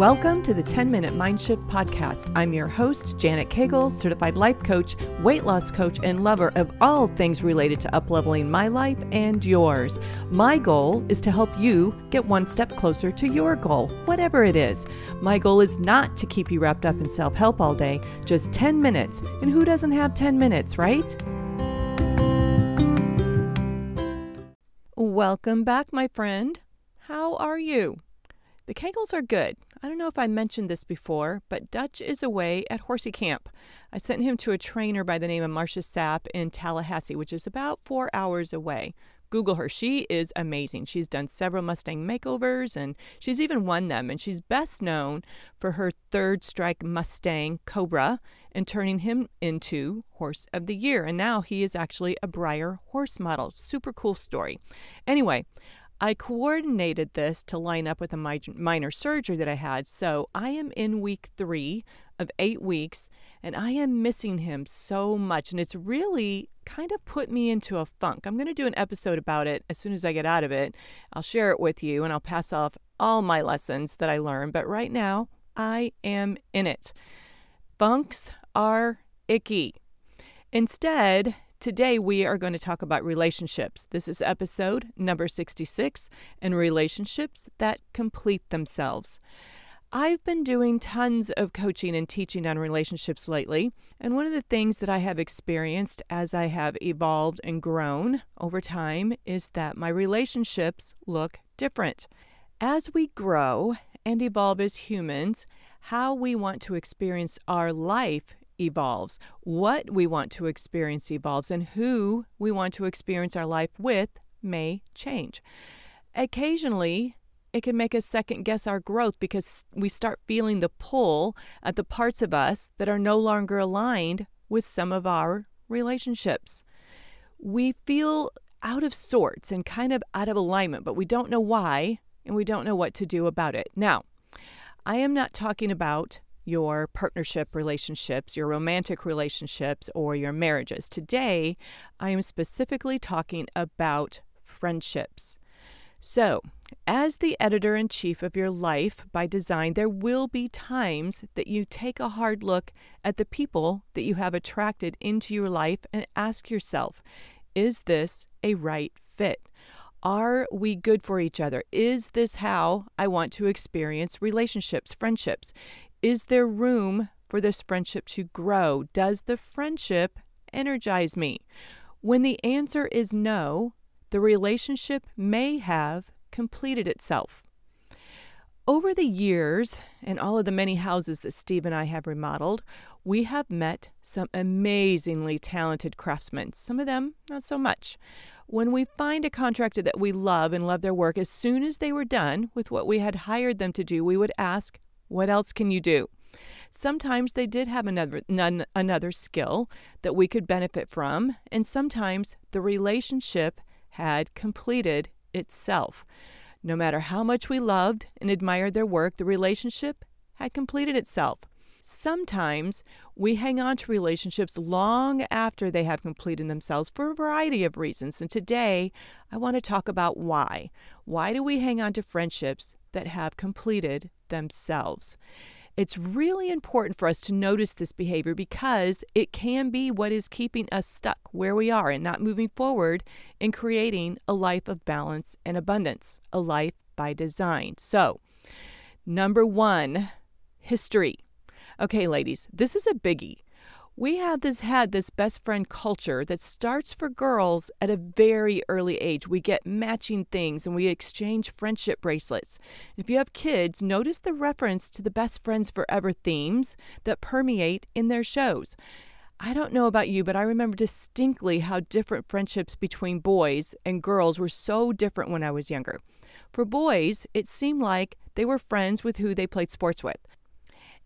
Welcome to the 10 Minute Mindshift Podcast. I'm your host, Janet Cagle, certified life coach, weight loss coach, and lover of all things related to upleveling my life and yours. My goal is to help you get one step closer to your goal, whatever it is. My goal is not to keep you wrapped up in self help all day, just 10 minutes. And who doesn't have 10 minutes, right? Welcome back, my friend. How are you? The Cagles are good. I don't know if I mentioned this before, but Dutch is away at horsey camp. I sent him to a trainer by the name of Marcia Sapp in Tallahassee, which is about four hours away. Google her. She is amazing. She's done several Mustang makeovers and she's even won them. And she's best known for her third strike Mustang Cobra and turning him into Horse of the Year. And now he is actually a Breyer horse model. Super cool story. Anyway, I coordinated this to line up with a minor surgery that I had. So I am in week three of eight weeks, and I am missing him so much. And it's really kind of put me into a funk. I'm going to do an episode about it as soon as I get out of it. I'll share it with you and I'll pass off all my lessons that I learned. But right now, I am in it. Funks are icky. Instead, Today, we are going to talk about relationships. This is episode number 66 and relationships that complete themselves. I've been doing tons of coaching and teaching on relationships lately, and one of the things that I have experienced as I have evolved and grown over time is that my relationships look different. As we grow and evolve as humans, how we want to experience our life evolves, what we want to experience evolves, and who we want to experience our life with may change. Occasionally, it can make us second guess our growth because we start feeling the pull at the parts of us that are no longer aligned with some of our relationships. We feel out of sorts and kind of out of alignment, but we don't know why and we don't know what to do about it. Now, I am not talking about your partnership relationships, your romantic relationships, or your marriages. Today, I am specifically talking about friendships. So, as the editor in chief of your life by design, there will be times that you take a hard look at the people that you have attracted into your life and ask yourself, is this a right fit? Are we good for each other? Is this how I want to experience relationships, friendships? Is there room for this friendship to grow? Does the friendship energize me? When the answer is no, the relationship may have completed itself. Over the years in all of the many houses that Steve and I have remodeled, we have met some amazingly talented craftsmen, some of them not so much. When we find a contractor that we love and love their work, as soon as they were done with what we had hired them to do, we would ask, what else can you do? Sometimes they did have another another skill that we could benefit from, and sometimes the relationship had completed itself. No matter how much we loved and admired their work, the relationship had completed itself. Sometimes we hang on to relationships long after they have completed themselves for a variety of reasons. And today I want to talk about why. Why do we hang on to friendships that have completed themselves. It's really important for us to notice this behavior because it can be what is keeping us stuck where we are and not moving forward in creating a life of balance and abundance, a life by design. So, number one, history. Okay, ladies, this is a biggie we have this had this best friend culture that starts for girls at a very early age. We get matching things and we exchange friendship bracelets. If you have kids, notice the reference to the best friends forever themes that permeate in their shows. I don't know about you, but I remember distinctly how different friendships between boys and girls were so different when I was younger. For boys, it seemed like they were friends with who they played sports with.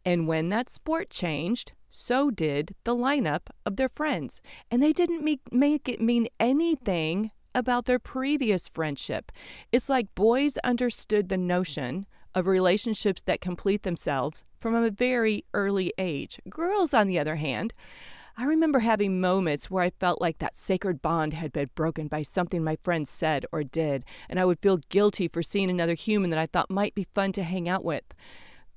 And when that sport changed, so did the lineup of their friends. And they didn't make, make it mean anything about their previous friendship. It's like boys understood the notion of relationships that complete themselves from a very early age. Girls, on the other hand, I remember having moments where I felt like that sacred bond had been broken by something my friends said or did, and I would feel guilty for seeing another human that I thought might be fun to hang out with.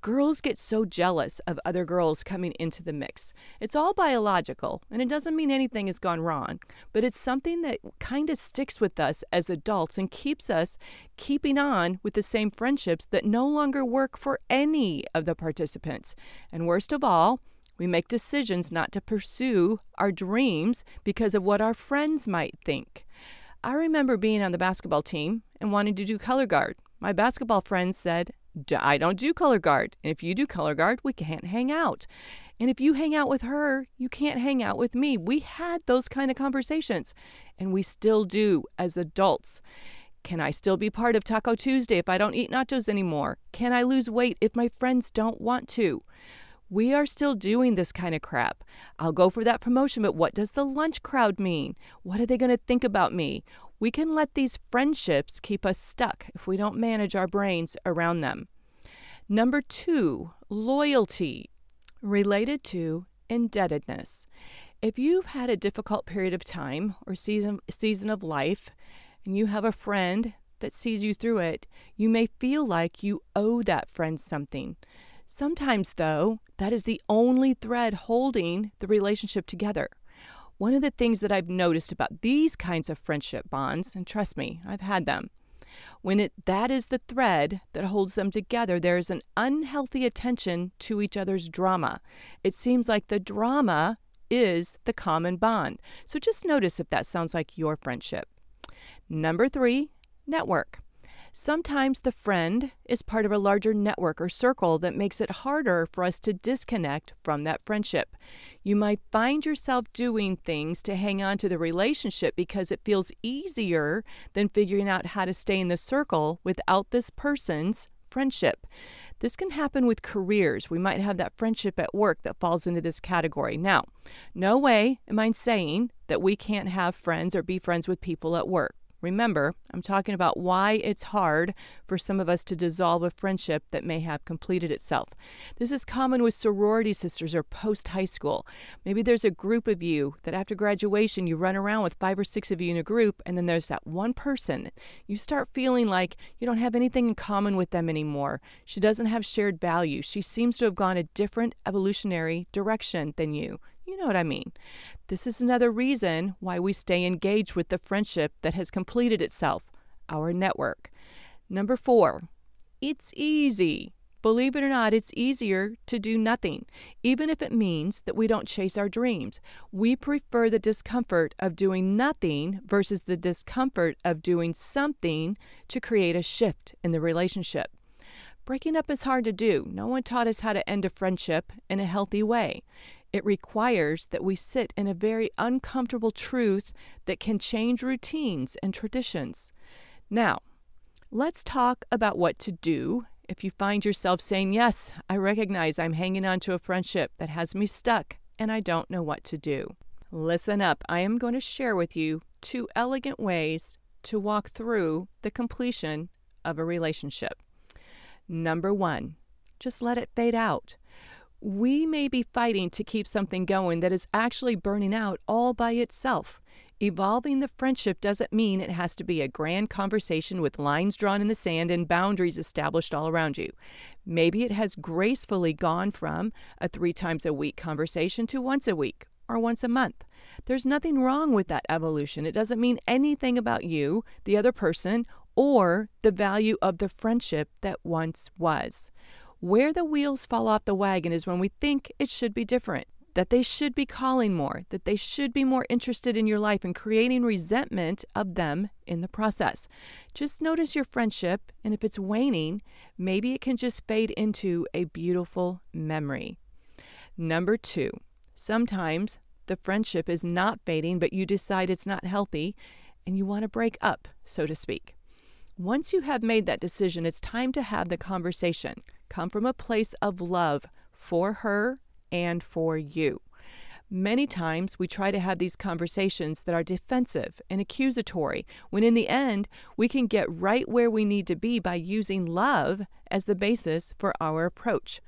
Girls get so jealous of other girls coming into the mix. It's all biological, and it doesn't mean anything has gone wrong, but it's something that kind of sticks with us as adults and keeps us keeping on with the same friendships that no longer work for any of the participants. And worst of all, we make decisions not to pursue our dreams because of what our friends might think. I remember being on the basketball team and wanting to do color guard. My basketball friends said, I don't do color guard. And if you do color guard, we can't hang out. And if you hang out with her, you can't hang out with me. We had those kind of conversations, and we still do as adults. Can I still be part of Taco Tuesday if I don't eat nachos anymore? Can I lose weight if my friends don't want to? We are still doing this kind of crap. I'll go for that promotion, but what does the lunch crowd mean? What are they going to think about me? We can let these friendships keep us stuck if we don't manage our brains around them. Number two, loyalty, related to indebtedness. If you've had a difficult period of time or season, season of life, and you have a friend that sees you through it, you may feel like you owe that friend something. Sometimes, though, that is the only thread holding the relationship together. One of the things that I've noticed about these kinds of friendship bonds, and trust me, I've had them, when it that is the thread that holds them together, there is an unhealthy attention to each other's drama. It seems like the drama is the common bond. So just notice if that sounds like your friendship. Number three, network. Sometimes the friend is part of a larger network or circle that makes it harder for us to disconnect from that friendship. You might find yourself doing things to hang on to the relationship because it feels easier than figuring out how to stay in the circle without this person's friendship. This can happen with careers. We might have that friendship at work that falls into this category. Now, no way am I saying that we can't have friends or be friends with people at work. Remember, I'm talking about why it's hard for some of us to dissolve a friendship that may have completed itself. This is common with sorority sisters or post high school. Maybe there's a group of you that after graduation you run around with five or six of you in a group, and then there's that one person. You start feeling like you don't have anything in common with them anymore. She doesn't have shared values. She seems to have gone a different evolutionary direction than you. You know what I mean. This is another reason why we stay engaged with the friendship that has completed itself, our network. Number four, it's easy. Believe it or not, it's easier to do nothing, even if it means that we don't chase our dreams. We prefer the discomfort of doing nothing versus the discomfort of doing something to create a shift in the relationship. Breaking up is hard to do. No one taught us how to end a friendship in a healthy way. It requires that we sit in a very uncomfortable truth that can change routines and traditions. Now, let's talk about what to do if you find yourself saying, Yes, I recognize I'm hanging on to a friendship that has me stuck and I don't know what to do. Listen up, I am going to share with you two elegant ways to walk through the completion of a relationship. Number one, just let it fade out we may be fighting to keep something going that is actually burning out all by itself. Evolving the friendship doesn't mean it has to be a grand conversation with lines drawn in the sand and boundaries established all around you. Maybe it has gracefully gone from a three times a week conversation to once a week or once a month. There's nothing wrong with that evolution. It doesn't mean anything about you, the other person, or the value of the friendship that once was. Where the wheels fall off the wagon is when we think it should be different, that they should be calling more, that they should be more interested in your life and creating resentment of them in the process. Just notice your friendship, and if it's waning, maybe it can just fade into a beautiful memory. Number two, sometimes the friendship is not fading, but you decide it's not healthy and you want to break up, so to speak. Once you have made that decision, it's time to have the conversation come from a place of love for her and for you. Many times we try to have these conversations that are defensive and accusatory, when in the end, we can get right where we need to be by using love as the basis for our approach.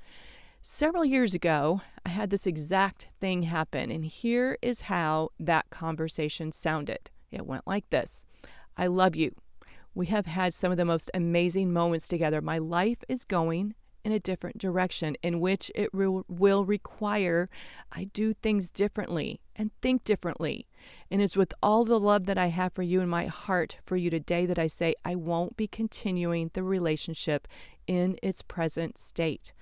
Several years ago, I had this exact thing happen, and here is how that conversation sounded. It went like this I love you. We have had some of the most amazing moments together. My life is going in a different direction in which it re- will require I do things differently and think differently. And it's with all the love that I have for you in my heart for you today that I say I won't be continuing the relationship in its present state.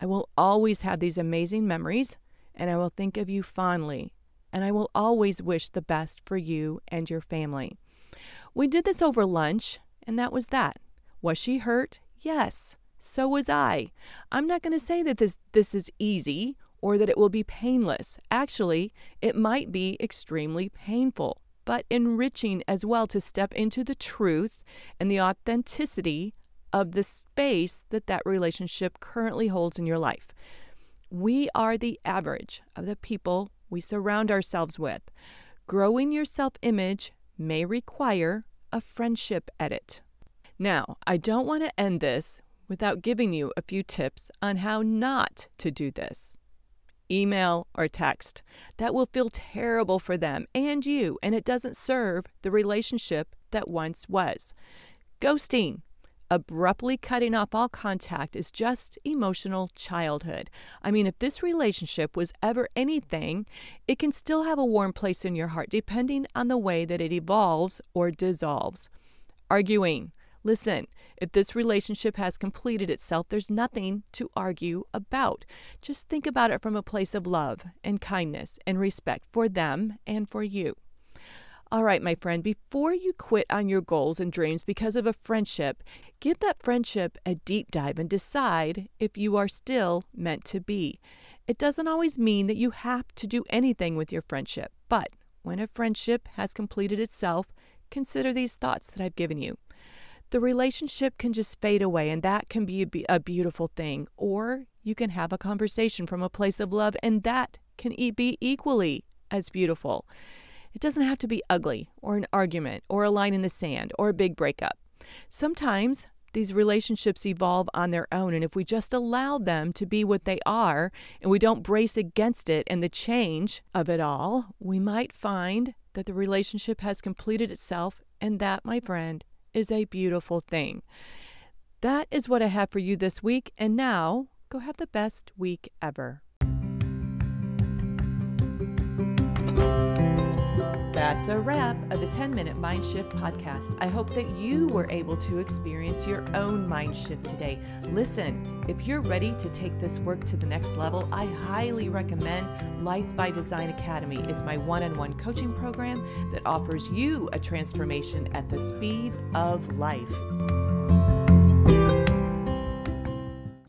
I will always have these amazing memories and I will think of you fondly. And I will always wish the best for you and your family. We did this over lunch, and that was that. Was she hurt? Yes. So was I. I'm not going to say that this, this is easy or that it will be painless. Actually, it might be extremely painful, but enriching as well to step into the truth and the authenticity of the space that that relationship currently holds in your life. We are the average of the people we surround ourselves with. Growing your self image may require a friendship edit. Now, I don't want to end this without giving you a few tips on how not to do this. Email or text. That will feel terrible for them and you, and it doesn't serve the relationship that once was. Ghosting. Abruptly cutting off all contact is just emotional childhood. I mean, if this relationship was ever anything, it can still have a warm place in your heart depending on the way that it evolves or dissolves. Arguing. Listen, if this relationship has completed itself, there's nothing to argue about. Just think about it from a place of love and kindness and respect for them and for you. All right, my friend, before you quit on your goals and dreams because of a friendship, give that friendship a deep dive and decide if you are still meant to be. It doesn't always mean that you have to do anything with your friendship, but when a friendship has completed itself, consider these thoughts that I've given you. The relationship can just fade away, and that can be a beautiful thing. Or you can have a conversation from a place of love, and that can be equally as beautiful. It doesn't have to be ugly or an argument or a line in the sand or a big breakup. Sometimes these relationships evolve on their own, and if we just allow them to be what they are and we don't brace against it and the change of it all, we might find that the relationship has completed itself, and that, my friend, is a beautiful thing. That is what I have for you this week, and now go have the best week ever. That's a wrap of the 10 Minute Mind Shift podcast. I hope that you were able to experience your own mind shift today. Listen, if you're ready to take this work to the next level, I highly recommend Life by Design Academy. It's my one-on-one coaching program that offers you a transformation at the speed of life.